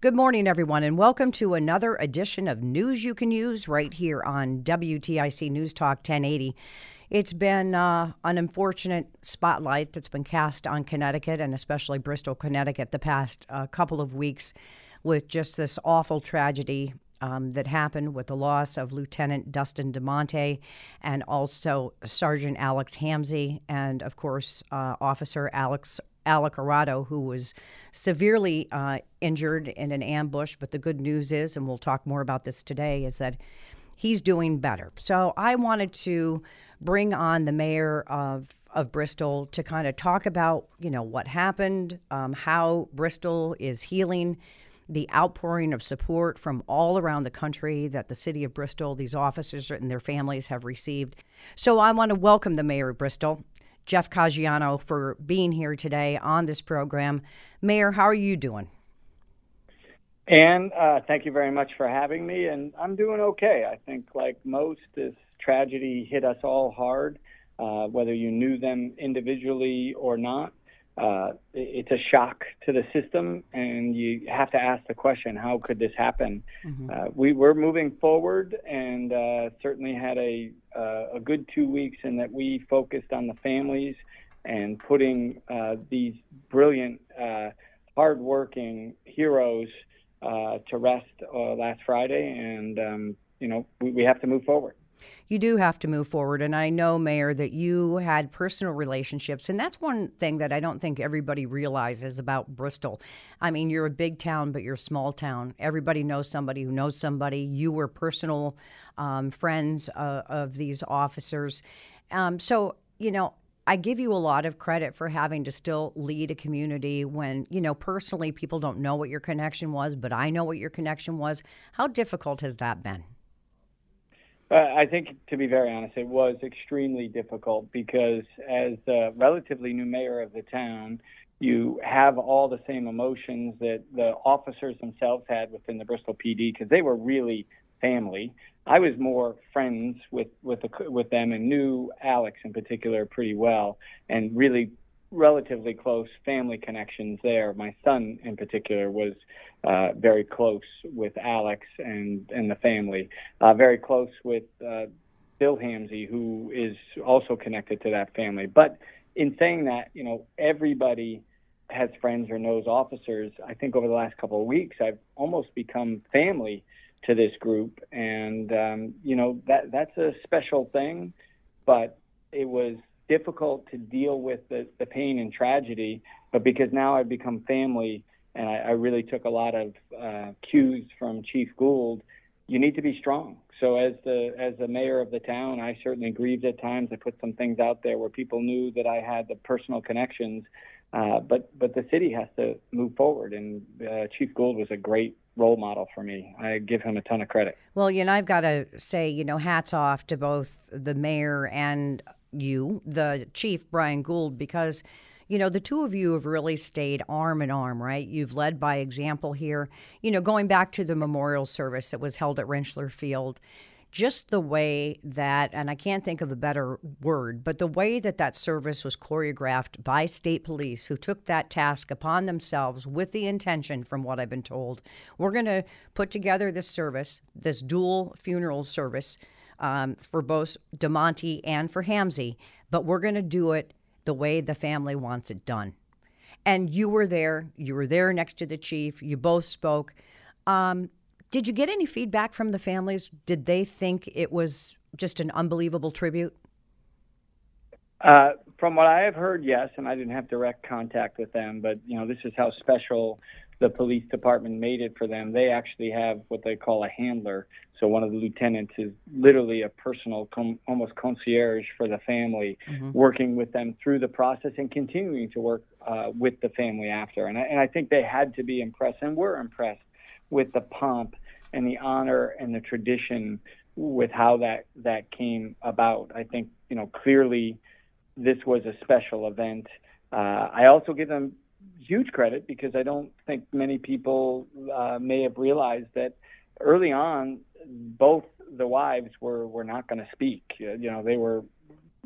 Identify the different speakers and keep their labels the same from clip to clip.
Speaker 1: Good morning, everyone, and welcome to another edition of News You Can Use right here on WTIC News Talk 1080. It's been uh, an unfortunate spotlight that's been cast on Connecticut and especially Bristol, Connecticut, the past uh, couple of weeks with just this awful tragedy um, that happened with the loss of Lieutenant Dustin DeMonte and also Sergeant Alex Hamzy and, of course, uh, Officer Alex Alec Iurato, who was severely uh, injured in an ambush. But the good news is, and we'll talk more about this today, is that he's doing better. So I wanted to bring on the mayor of of Bristol to kind of talk about you know what happened, um, how Bristol is healing, the outpouring of support from all around the country that the city of Bristol, these officers and their families have received. So I want to welcome the mayor of Bristol. Jeff Caggiano for being here today on this program. Mayor, how are you doing?
Speaker 2: And uh, thank you very much for having me. And I'm doing okay. I think, like most, this tragedy hit us all hard, uh, whether you knew them individually or not. Uh, it's a shock to the system, and you have to ask the question: How could this happen? Mm-hmm. Uh, we were moving forward, and uh, certainly had a uh, a good two weeks in that we focused on the families and putting uh, these brilliant, hardworking heroes to rest last Friday, and um, you know we, we have to move forward
Speaker 1: you do have to move forward. And I know, Mayor, that you had personal relationships. And that's one thing that I don't think everybody realizes about Bristol. I mean, you're a big town, but you're a small town. Everybody knows somebody who knows somebody. You were personal um, friends uh, of these officers. Um, so, you know, I give you a lot of credit for having to still lead a community when, you know, personally people don't know what your connection was, but I know what your connection was. How difficult has that been?
Speaker 2: I think, to be very honest, it was extremely difficult because, as a relatively new mayor of the town, you have all the same emotions that the officers themselves had within the Bristol PD because they were really family. I was more friends with with the, with them and knew Alex in particular pretty well, and really relatively close family connections there. My son, in particular, was uh, very close with Alex and and the family. Uh, very close with uh, Bill Hamzy, who is also connected to that family. But in saying that, you know, everybody has friends or knows officers. I think over the last couple of weeks, I've almost become family to this group, and um, you know that that's a special thing. But it was difficult to deal with the, the pain and tragedy, but because now I've become family and I, I really took a lot of uh, cues from Chief Gould, you need to be strong. So as the as the mayor of the town, I certainly grieved at times. I put some things out there where people knew that I had the personal connections, uh, but but the city has to move forward, and uh, Chief Gould was a great role model for me. I give him a ton of credit.
Speaker 1: Well, you know, I've got to say, you know, hats off to both the mayor and you, the chief, Brian Gould, because, you know, the two of you have really stayed arm in arm, right? You've led by example here. You know, going back to the memorial service that was held at Rentschler Field, just the way that, and I can't think of a better word, but the way that that service was choreographed by state police who took that task upon themselves with the intention, from what I've been told, we're going to put together this service, this dual funeral service um, for both DeMonte and for Hamzy, but we're going to do it the way the family wants it done. And you were there. You were there next to the chief. You both spoke. Um, did you get any feedback from the families? Did they think it was just an unbelievable tribute?
Speaker 2: Uh, from what I have heard, yes, and I didn't have direct contact with them, but you know, this is how special the police department made it for them. They actually have what they call a handler. So one of the lieutenants is literally a personal, com- almost concierge for the family, mm-hmm. working with them through the process and continuing to work uh, with the family after. And I, and I think they had to be impressed, and were impressed with the pomp and the honor and the tradition with how that that came about. I think you know clearly this was a special event. Uh, I also give them huge credit because I don't think many people uh, may have realized that early on, both the wives were were not going to speak. You know, they were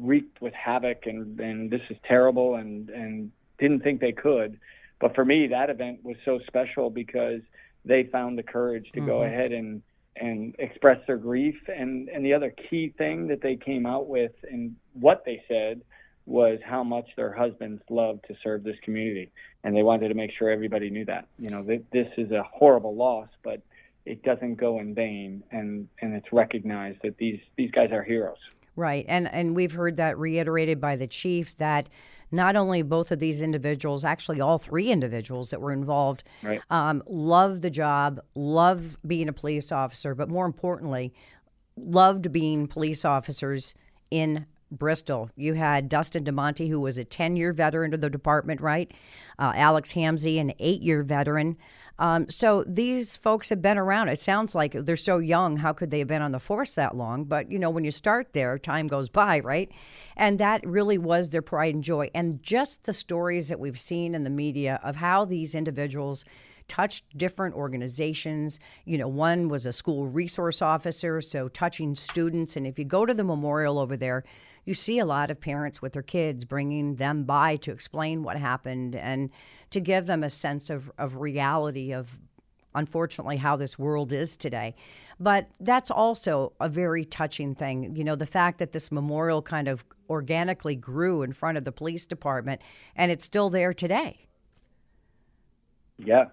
Speaker 2: wreaked with havoc and and this is terrible and and didn't think they could. But for me, that event was so special because they found the courage to mm-hmm. go ahead and and express their grief. And and the other key thing that they came out with and what they said was how much their husbands loved to serve this community, and they wanted to make sure everybody knew that. You know, th- this is a horrible loss, but it doesn't go in vain, and and it's recognized that these these guys are heroes.
Speaker 1: Right, and and we've heard that reiterated by the chief that not only both of these individuals, actually all three individuals that were involved, right. um, love the job, love being a police officer, but more importantly, loved being police officers in Bristol. You had Dustin DeMonte, who was a 10 year veteran of the department, right? Uh, Alex Hamzy, an eight year veteran. Um, so these folks have been around. It sounds like they're so young. How could they have been on the force that long? But, you know, when you start there, time goes by, right? And that really was their pride and joy. And just the stories that we've seen in the media of how these individuals touched different organizations. You know, one was a school resource officer, so touching students. And if you go to the memorial over there, you see a lot of parents with their kids bringing them by to explain what happened and to give them a sense of, of reality of unfortunately how this world is today. But that's also a very touching thing. You know, the fact that this memorial kind of organically grew in front of the police department and it's still there today.
Speaker 2: Yeah.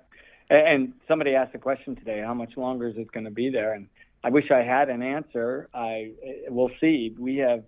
Speaker 2: And somebody asked a question today how much longer is it going to be there? And I wish I had an answer. I we'll see. We have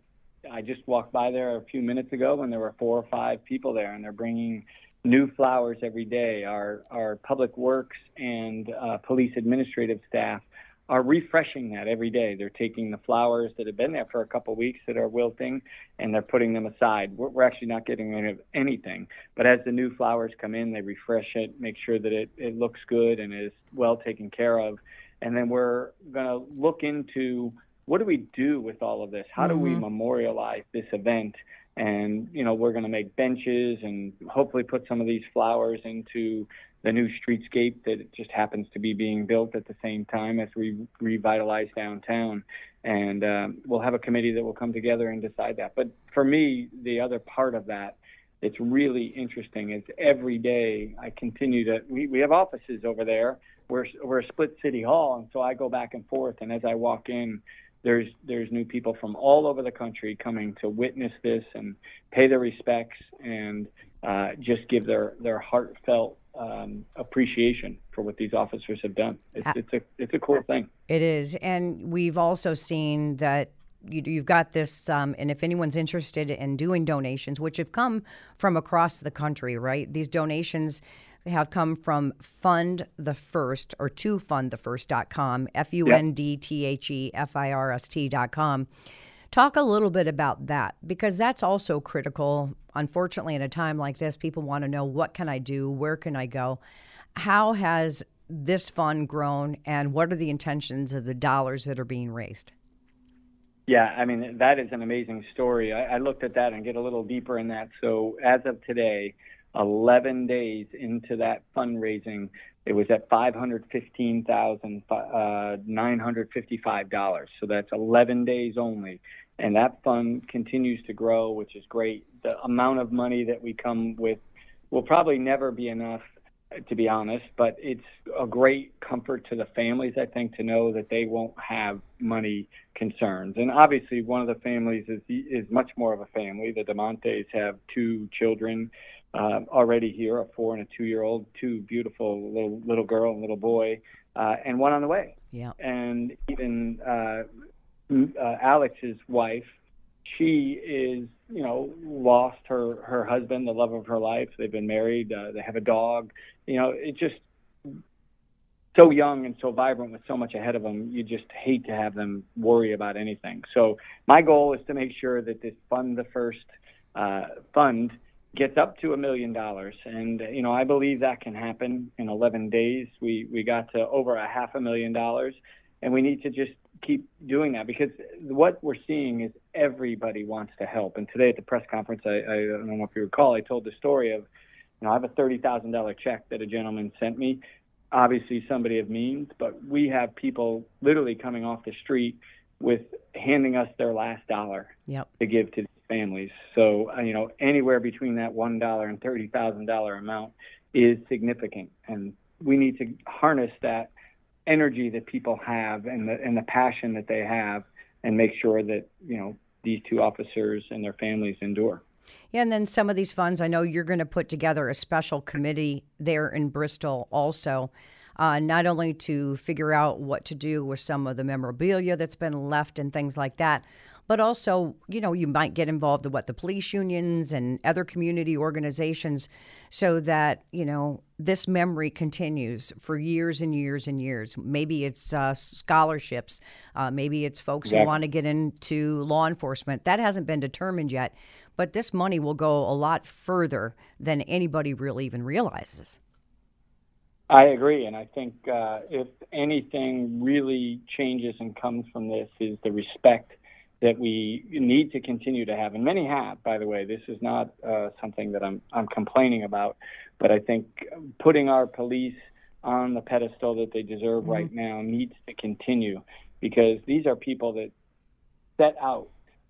Speaker 2: I just walked by there a few minutes ago and there were four or five people there, and they're bringing new flowers every day. Our our public works and uh, police administrative staff are refreshing that every day. They're taking the flowers that have been there for a couple weeks that are wilting and they're putting them aside. We're, we're actually not getting rid of anything, but as the new flowers come in, they refresh it, make sure that it, it looks good and is well taken care of. And then we're going to look into what do we do with all of this? How do mm-hmm. we memorialize this event? And you know, we're going to make benches and hopefully put some of these flowers into the new streetscape that just happens to be being built at the same time as we revitalize downtown. And um, we'll have a committee that will come together and decide that. But for me, the other part of that it's really interesting is every day I continue to we, we have offices over there. We're we're a split city hall and so I go back and forth and as I walk in there's there's new people from all over the country coming to witness this and pay their respects and uh, just give their their heartfelt um, appreciation for what these officers have done. It's, it's a it's a cool thing.
Speaker 1: It is, and we've also seen that you, have got this, um, and if anyone's interested in doing donations, which have come from across the country, right? These donations have come from Fund the First or to fundthefirst.com, F U N D T H E F I R S T.com. Talk a little bit about that because that's also critical. Unfortunately, in a time like this, people want to know what can I do? Where can I go? How has this fund grown and what are the intentions of the dollars that are being raised?
Speaker 2: Yeah, I mean, that is an amazing story. I, I looked at that and get a little deeper in that. So, as of today, 11 days into that fundraising, it was at $515,955. Uh, so that's 11 days only. And that fund continues to grow, which is great. The amount of money that we come with will probably never be enough, to be honest, but it's a great comfort to the families, I think, to know that they won't have money concerns. And obviously, one of the families is, is much more of a family. The DeMontes have two children uh, already here, a four and a two-year-old, two beautiful little little girl and little boy, uh, and one on the way.
Speaker 1: Yeah.
Speaker 2: And even uh, uh, Alex's wife, she is, you know, lost her her husband, the love of her life. They've been married. Uh, they have a dog. You know, it just so young and so vibrant with so much ahead of them, you just hate to have them worry about anything. So my goal is to make sure that this fund the first uh, fund gets up to a million dollars, and you know I believe that can happen in 11 days. We we got to over a half a million dollars, and we need to just keep doing that because what we're seeing is everybody wants to help. And today at the press conference, I, I don't know if you recall, I told the story of, you know, I have a thirty thousand dollar check that a gentleman sent me obviously somebody of means, but we have people literally coming off the street with handing us their last dollar
Speaker 1: yep.
Speaker 2: to give to these families. So, uh, you know, anywhere between that $1 and $30,000 amount is significant. And we need to harness that energy that people have and the, and the passion that they have and make sure that, you know, these two officers and their families endure.
Speaker 1: Yeah, and then some of these funds, I know you're going to put together a special committee there in Bristol also, uh, not only to figure out what to do with some of the memorabilia that's been left and things like that, but also, you know, you might get involved in what the police unions and other community organizations so that, you know, this memory continues for years and years and years. Maybe it's uh, scholarships, uh, maybe it's folks who want to get into law enforcement. That hasn't been determined yet but this money will go a lot further than anybody really even realizes.
Speaker 2: I agree, and I think uh, if anything really changes and comes from this is the respect that we need to continue to have, and many have. By the way, this is not uh, something that I'm I'm complaining about, but I think putting our police on the pedestal that they deserve mm-hmm. right now needs to continue because these are people that set out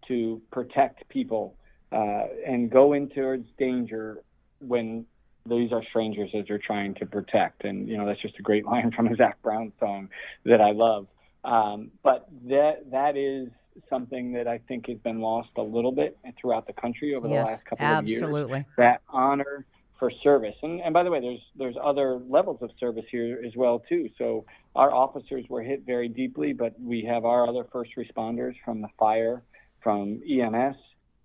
Speaker 2: to protect people uh, and go into danger when these are strangers that you're trying to protect. And you know that's just a great line from a Zac Brown song that I love. Um, but that that is something that I think has been lost a little bit throughout the country over
Speaker 1: yes,
Speaker 2: the last couple
Speaker 1: absolutely.
Speaker 2: of
Speaker 1: years. Absolutely.
Speaker 2: That honor for service. And, and by the way, there's there's other levels of service here as well too. So our officers were hit very deeply, but we have our other first responders from the fire, from EMS,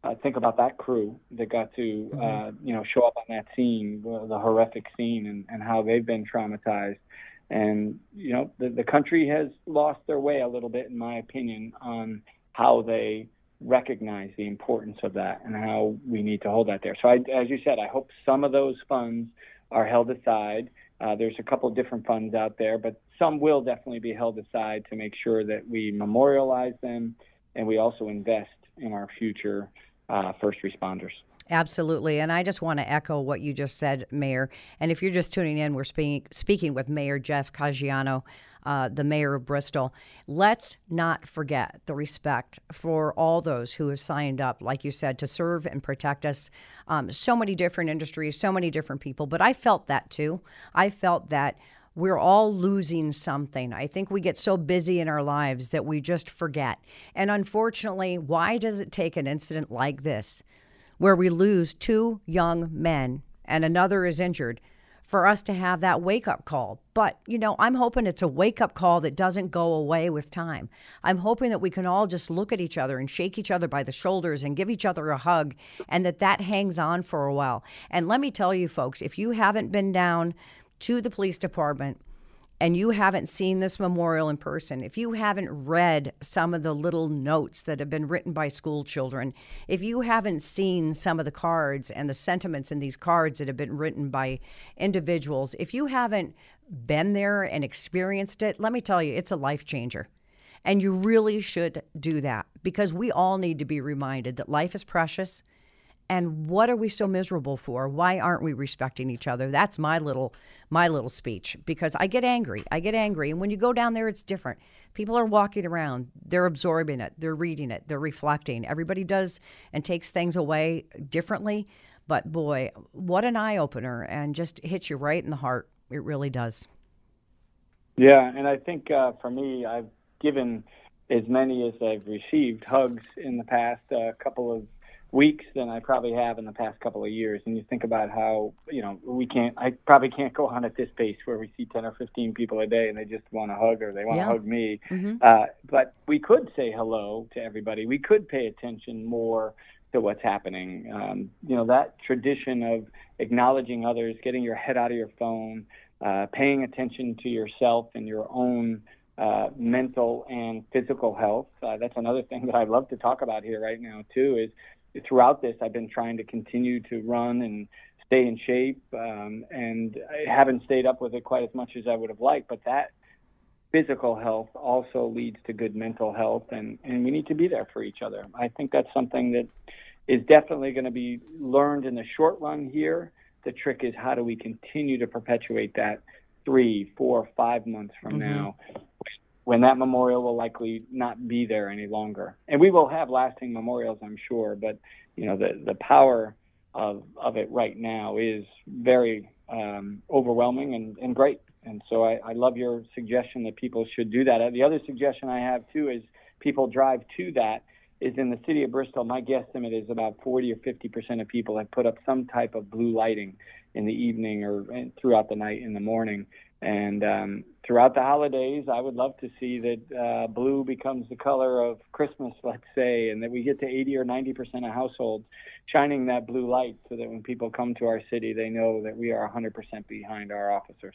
Speaker 2: uh, think about that crew that got to mm-hmm. uh, you know show up on that scene, the, the horrific scene, and, and how they've been traumatized. And you know the the country has lost their way a little bit, in my opinion, on how they recognize the importance of that and how we need to hold that there. So, I, as you said, I hope some of those funds are held aside. Uh, there's a couple of different funds out there, but some will definitely be held aside to make sure that we memorialize them and we also invest in our future uh, first responders.
Speaker 1: Absolutely. And I just want to echo what you just said, Mayor. And if you're just tuning in, we're speaking, speaking with Mayor Jeff Caggiano, uh, the mayor of Bristol. Let's not forget the respect for all those who have signed up, like you said, to serve and protect us. Um, so many different industries, so many different people. But I felt that too. I felt that we're all losing something. I think we get so busy in our lives that we just forget. And unfortunately, why does it take an incident like this, where we lose two young men and another is injured, for us to have that wake up call? But, you know, I'm hoping it's a wake up call that doesn't go away with time. I'm hoping that we can all just look at each other and shake each other by the shoulders and give each other a hug and that that hangs on for a while. And let me tell you, folks, if you haven't been down, to the police department and you haven't seen this memorial in person, if you haven't read some of the little notes that have been written by school children, if you haven't seen some of the cards and the sentiments in these cards that have been written by individuals, if you haven't been there and experienced it, let me tell you, it's a life changer. And you really should do that because we all need to be reminded that life is precious and what are we so miserable for? Why aren't we respecting each other? That's my little my little speech because i get angry. I get angry. And when you go down there it's different. People are walking around. They're absorbing it. They're reading it. They're reflecting. Everybody does and takes things away differently. But boy what an eye opener and just hits you right in the heart. It really does.
Speaker 2: Yeah and i think uh, for me i've given as many as i've received hugs in the past a couple of weeks than I probably have in the past couple of years. And you think about how, you know, we can't, I probably can't go on at this pace where we see 10 or 15 people a day and they just want to hug or they want to
Speaker 1: Yeah.
Speaker 2: hug me.
Speaker 1: Mm-hmm.
Speaker 2: Uh, but we could say hello to everybody. We could pay attention more to what's happening. Um, you know, that tradition of acknowledging others, getting your head out of your phone, uh, paying attention to yourself and your own uh, mental and physical health. Uh, that's another thing that I'd love to talk about here right now too. Is throughout this, I've been trying to continue to run and stay in shape, um, and I haven't stayed up with it quite as much as I would have liked. But that physical health also leads to good mental health, and and we need to be there for each other. I think that's something that is definitely going to be learned in the short run here. The trick is how do we continue to perpetuate that three, four, five months from
Speaker 1: Mhm.
Speaker 2: now, when that memorial will likely not be there any longer. And we will have lasting memorials, I'm sure, but you know the the power of of it right now is very um, overwhelming and, and great. And so I, I love your suggestion that people should do that. Uh, The other suggestion I have too is people drive to that is in the city of Bristol. My guesstimate is about 40 or 50 percent of people have put up some type of blue lighting in the evening or throughout the night in the morning. And um, throughout the holidays, I would love to see that uh, blue becomes the color of Christmas, let's say, and that we get to 80 or 90 percent of households shining that blue light so that when people come to our city, they know that we are 100 percent behind our officers.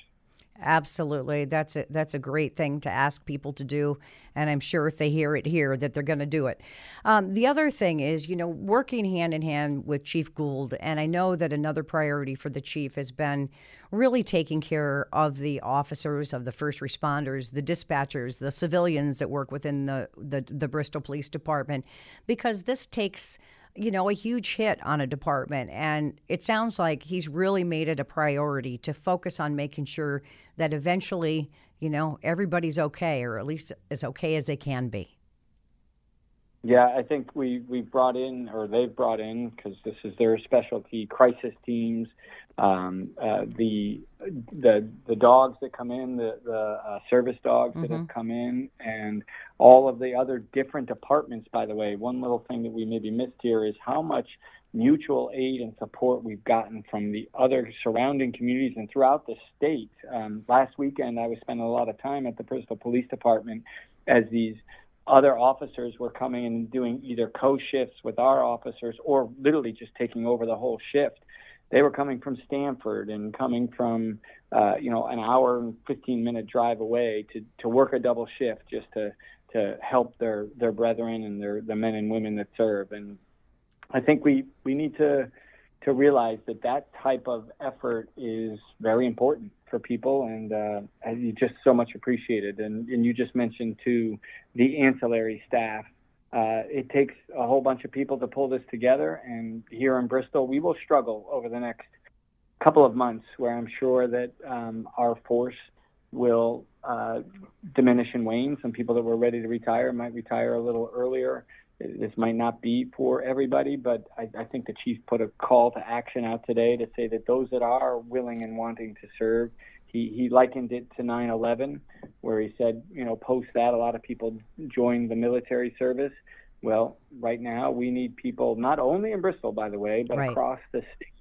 Speaker 1: Absolutely, that's a that's a great thing to ask people to do, and I'm sure if they hear it here, that they're going to do it. Um, the other thing is, you know, working hand in hand with Chief Gould, and I know that another priority for the chief has been really taking care of the officers, of the first responders, the dispatchers, the civilians that work within the the, the Bristol Police Department, because this takes you know, a huge hit on a department. And it sounds like he's really made it a priority to focus on making sure that eventually, you know, everybody's okay, or at least as okay as they can be.
Speaker 2: Yeah, I think we we brought in, or they've brought in, because this is their specialty, crisis teams, um, uh, the the the dogs that come in, the the uh, service dogs that have come in, and all of the other different departments. By the way, one little thing that we maybe missed here is how much mutual aid and support we've gotten from the other surrounding communities and throughout the state. Um, last weekend, I was spending a lot of time at the Bristol Police Department as these other officers were coming and doing either co shifts with our officers or literally just taking over the whole shift. They were coming from Stamford and coming from, uh, you know, an hour and 15 minute drive away to, to work a double shift just to, to help their, their brethren and their, the men and women that serve. And I think we, we need to, to realize that that type of effort is very important for people and uh, you just so much appreciated. And, and you just mentioned too the ancillary staff. Uh, it takes a whole bunch of people to pull this together, and here in Bristol, we will struggle over the next couple of months, where I'm sure that um, our force will uh, diminish and wane. Some people that were ready to retire might retire a little earlier. This might not be for everybody, but I, I think the chief put a call to action out today to say that those that are willing and wanting to serve, he, he likened it to 9/11, where he said, you know, post that a lot of people joined the military service. Well, right now we need people not only in Bristol, by the way, but
Speaker 1: Right.
Speaker 2: across the state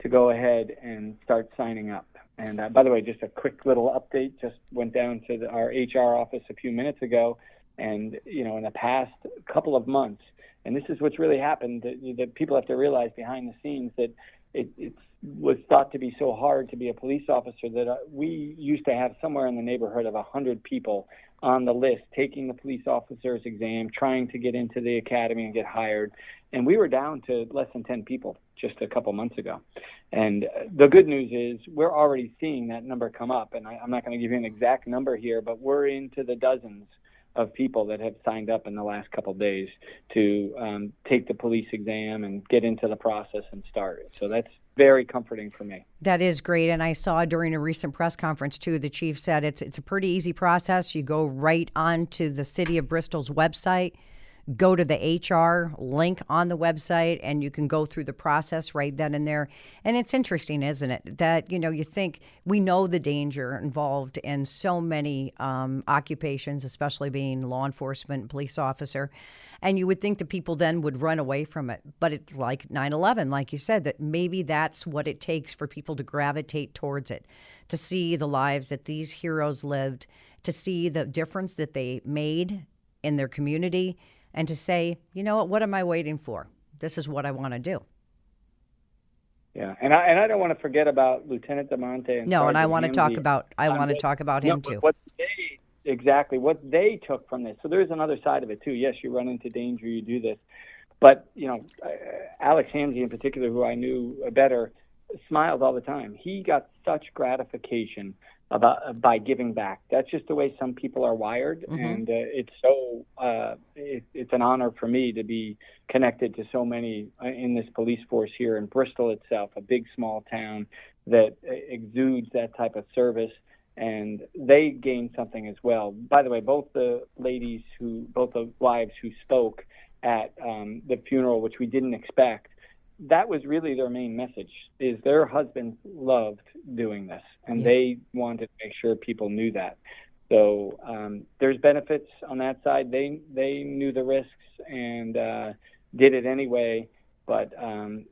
Speaker 2: to go ahead and start signing up. And uh, by the way, just a quick little update. Just went down to the, our HR office a few minutes ago, and you know, in the past couple of months, and this is what's really happened. That, that people have to realize behind the scenes that it, it was thought to be so hard to be a police officer that uh, we used to have somewhere in the neighborhood of a hundred people on the list taking the police officer's exam, trying to get into the academy and get hired. And we were down to less than 10 people just a couple months ago. And uh, the good news is we're already seeing that number come up. And I, I'm not going to give you an exact number here, but we're into the dozens of people that have signed up in the last couple days to um, take the police exam and get into the process and start. So that's very comforting for me.
Speaker 1: That is great, and I saw during a recent press conference too. The chief said it's it's a pretty easy process. You go right onto the city of Bristol's website, go to the HR link on the website and you can go through the process right then and there. And it's interesting, isn't it? That, you know, you think we know the danger involved in so many um, occupations, especially being law enforcement, police officer. And you would think that people then would run away from it. But it's like 9 11, like you said, that maybe that's what it takes for people to gravitate towards it, to see the lives that these heroes lived, to see the difference that they made in their community and to say, you know what, what am I waiting for? This is what I want to do.
Speaker 2: Yeah, and I and I don't want to forget about Lieutenant DeMonte. And
Speaker 1: no,
Speaker 2: Sergeant
Speaker 1: and I want to talk about I
Speaker 2: Um,
Speaker 1: want to talk about
Speaker 2: no,
Speaker 1: him
Speaker 2: but
Speaker 1: too.
Speaker 2: What they exactly what they took from this. So there's another side of it too. Yes, you run into danger, you do this, but you know, uh, Alex Hamzy in particular, who I knew better, smiled all the time. He got such gratification about uh, by giving back. That's just the way some people are wired,
Speaker 1: Mhm.
Speaker 2: and uh, it's so uh, it, it's an honor for me to be connected to so many uh, in this police force here in Bristol itself, a big small town that exudes that type of service and they gained something as well. By the way, both the ladies who, both the wives who spoke at um, the funeral, which we didn't expect, that was really their main message: is their husbands loved doing this, and
Speaker 1: Yeah.
Speaker 2: they wanted to make sure people knew that. So um, there's benefits on that side. They they knew the risks and uh, did it anyway, but um,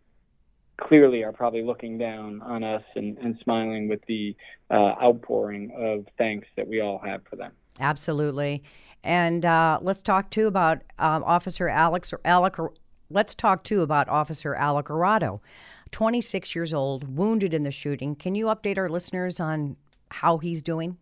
Speaker 2: clearly are probably looking down on us and, and smiling with the uh, outpouring of thanks that we all have for them.
Speaker 1: Absolutely. And uh, let's talk too about um, Officer Alex or Alec. Let's talk too about Officer Alec Iurato, 26 years old, wounded in the shooting. Can you update our listeners on how he's doing?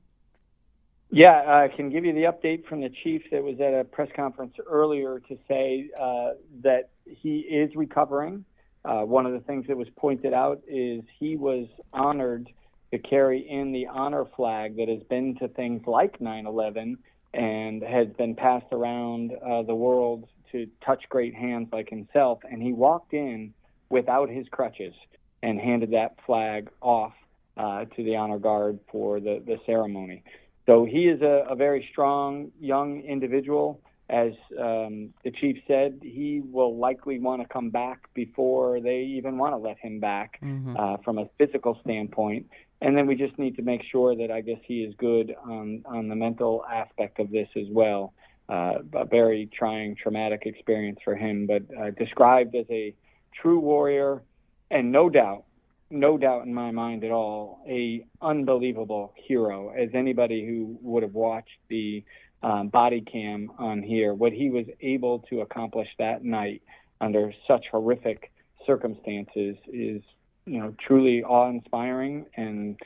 Speaker 2: Yeah, I can give you the update from the chief that was at a press conference earlier to say uh, that he is recovering. Uh, one of the things that was pointed out is he was honored to carry in the honor flag that has been to things like 9 11 and has been passed around uh, the world to touch great hands like himself. And he walked in without his crutches and handed that flag off uh, to the honor guard for the, the ceremony. So he is a, a very strong young individual. As um, the chief said, he will likely want to come back before they even want to let him back uh, from a physical standpoint. And then we just need to make sure that I guess he is good on, on the mental aspect of this as well. Uh, a very trying, traumatic experience for him, but uh, described as a true warrior, and no doubt, no doubt in my mind at all, a unbelievable hero. As anybody who would have watched the um, body cam on here, what he was able to accomplish that night under such horrific circumstances is, you know, truly awe-inspiring and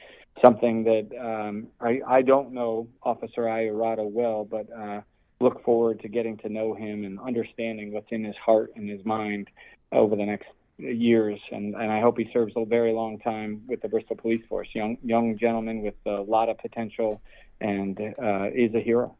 Speaker 2: something that um, I, I don't know Officer Iurato well, but uh, look forward to getting to know him and understanding what's in his heart and his mind over the next years. And, and I hope he serves a very long time with the Bristol Police Force. Young young gentleman with a lot of potential and uh, is a hero.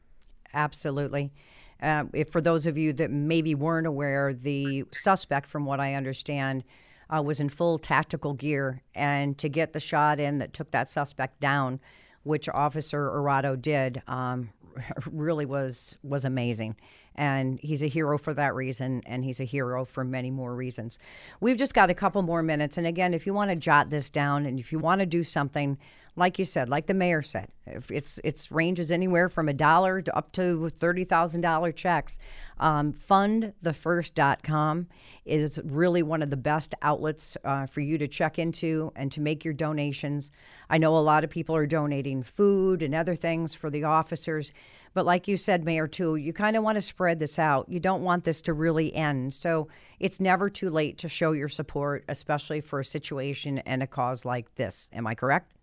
Speaker 1: Absolutely. Uh, if for those of you that maybe weren't aware, the suspect, from what I understand, uh, was in full tactical gear, and to get the shot in that took that suspect down, which Officer Iurato did, um, really was was amazing. And he's a hero for that reason, and he's a hero for many more reasons. We've just got a couple more minutes, and again, if you want to jot this down, and if you want to do something, like you said, like the mayor said, if it's it's ranges anywhere from a dollar to up to thirty thousand dollar checks. Um, fundthefirst.com is really one of the best outlets uh, for you to check into and to make your donations. I know a lot of people are donating food and other things for the officers, but like you said, Mayor, too, you kind of want to spread this out. You don't want this to really end. So it's never too late to show your support, especially for a situation and a cause like this. Am I correct?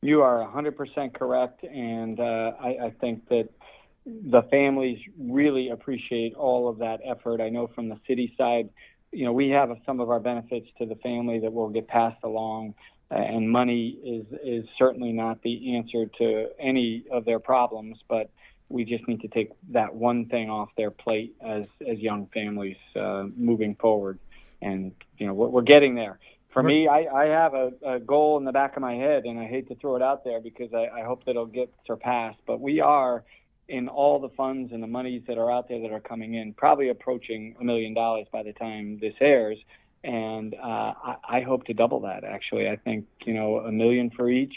Speaker 2: You are 100% correct, and uh, I, I think that the families really appreciate all of that effort. I know from the city side, you know, we have some of our benefits to the family that will get passed along, and money is is certainly not the answer to any of their problems, but we just need to take that one thing off their plate as as young families uh, moving forward, and you know, we're, we're getting there for me, I, I have a, a, goal in the back of my head, and I hate to throw it out there because I, I hope that it'll get surpassed. But we are in all the funds and the monies that are out there that are coming in, probably approaching a million dollars by the time this airs. And uh, I, I hope to double that. Actually, I think you know a million for each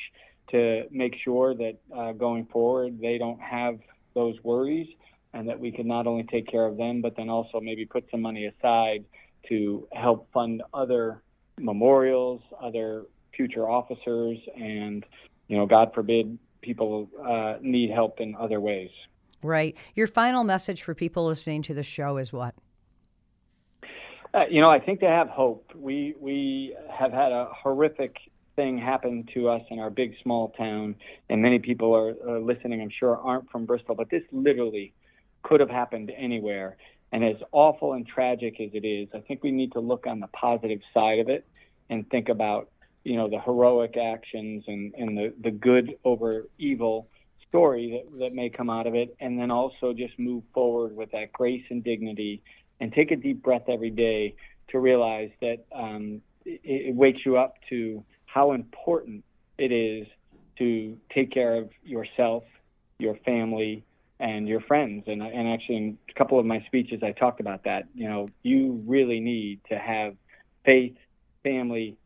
Speaker 2: to make sure that uh, going forward they don't have those worries, and that we can not only take care of them, but then also maybe put some money aside to help fund other memorials, other future officers, and you know, God forbid, people uh, need help in other ways.
Speaker 1: Right. Your final message for people listening to the show is what?
Speaker 2: Uh, you know, I think they have hope. We we have had a horrific thing happen to us in our big small town, and many people are, are listening. I'm sure aren't from Bristol, but this literally could have happened anywhere. And as awful and tragic as it is, I think we need to look on the positive side of it and think about you know the heroic actions and, and the, the good over evil story that, that may come out of it and then also just move forward with that grace and dignity and take a deep breath every day to realize that um, it, it wakes you up to how important it is to take care of yourself, your family, and your friends. And, and actually, in a couple of my speeches, I talked about that. You know, you really need to have faith, family,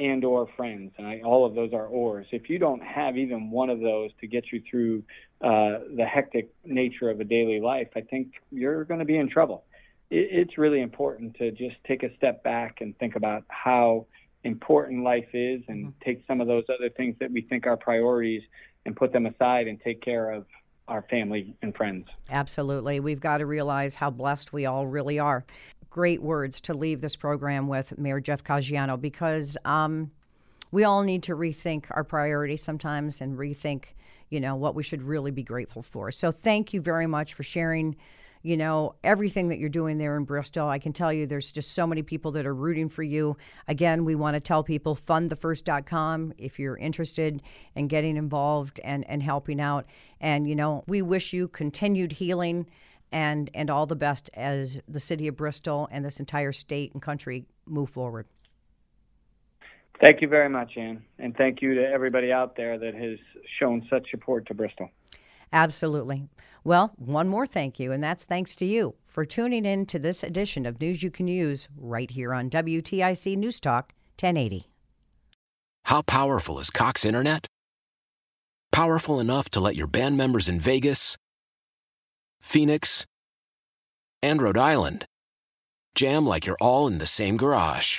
Speaker 2: and or friends and I, all of those are ors if you don't have even one of those to get you through uh, the hectic nature of a daily life i think you're going to be in trouble it's really important to just take a step back and think about how important life is and mm-hmm. take some of those other things that we think are priorities and put them aside and take care of our family and friends.
Speaker 1: Absolutely. We've got to realize how blessed we all really are great words to leave this program with, Mayor Jeff Caggiano, because um, we all need to rethink our priorities sometimes and rethink, you know, what we should really be grateful for. So thank you very much for sharing, you know, everything that you're doing there in Bristol. I can tell you there's just so many people that are rooting for you. Again, we want to tell people fundthefirst.com if you're interested in getting involved and, and helping out. And, you know, we wish you continued healing and and all the best as the city of Bristol and this entire state and country move forward.
Speaker 2: Thank you very much, Ann, and thank you to everybody out there that has shown such support to Bristol.
Speaker 1: Absolutely. Well, one more thank you, and that's thanks to you for tuning in to this edition of News You Can Use right here on WTIC News Talk 1080.
Speaker 3: How powerful is Cox Internet? Powerful enough to let your band members in Vegas, Phoenix, and Rhode Island. Jam like you're all in the same garage.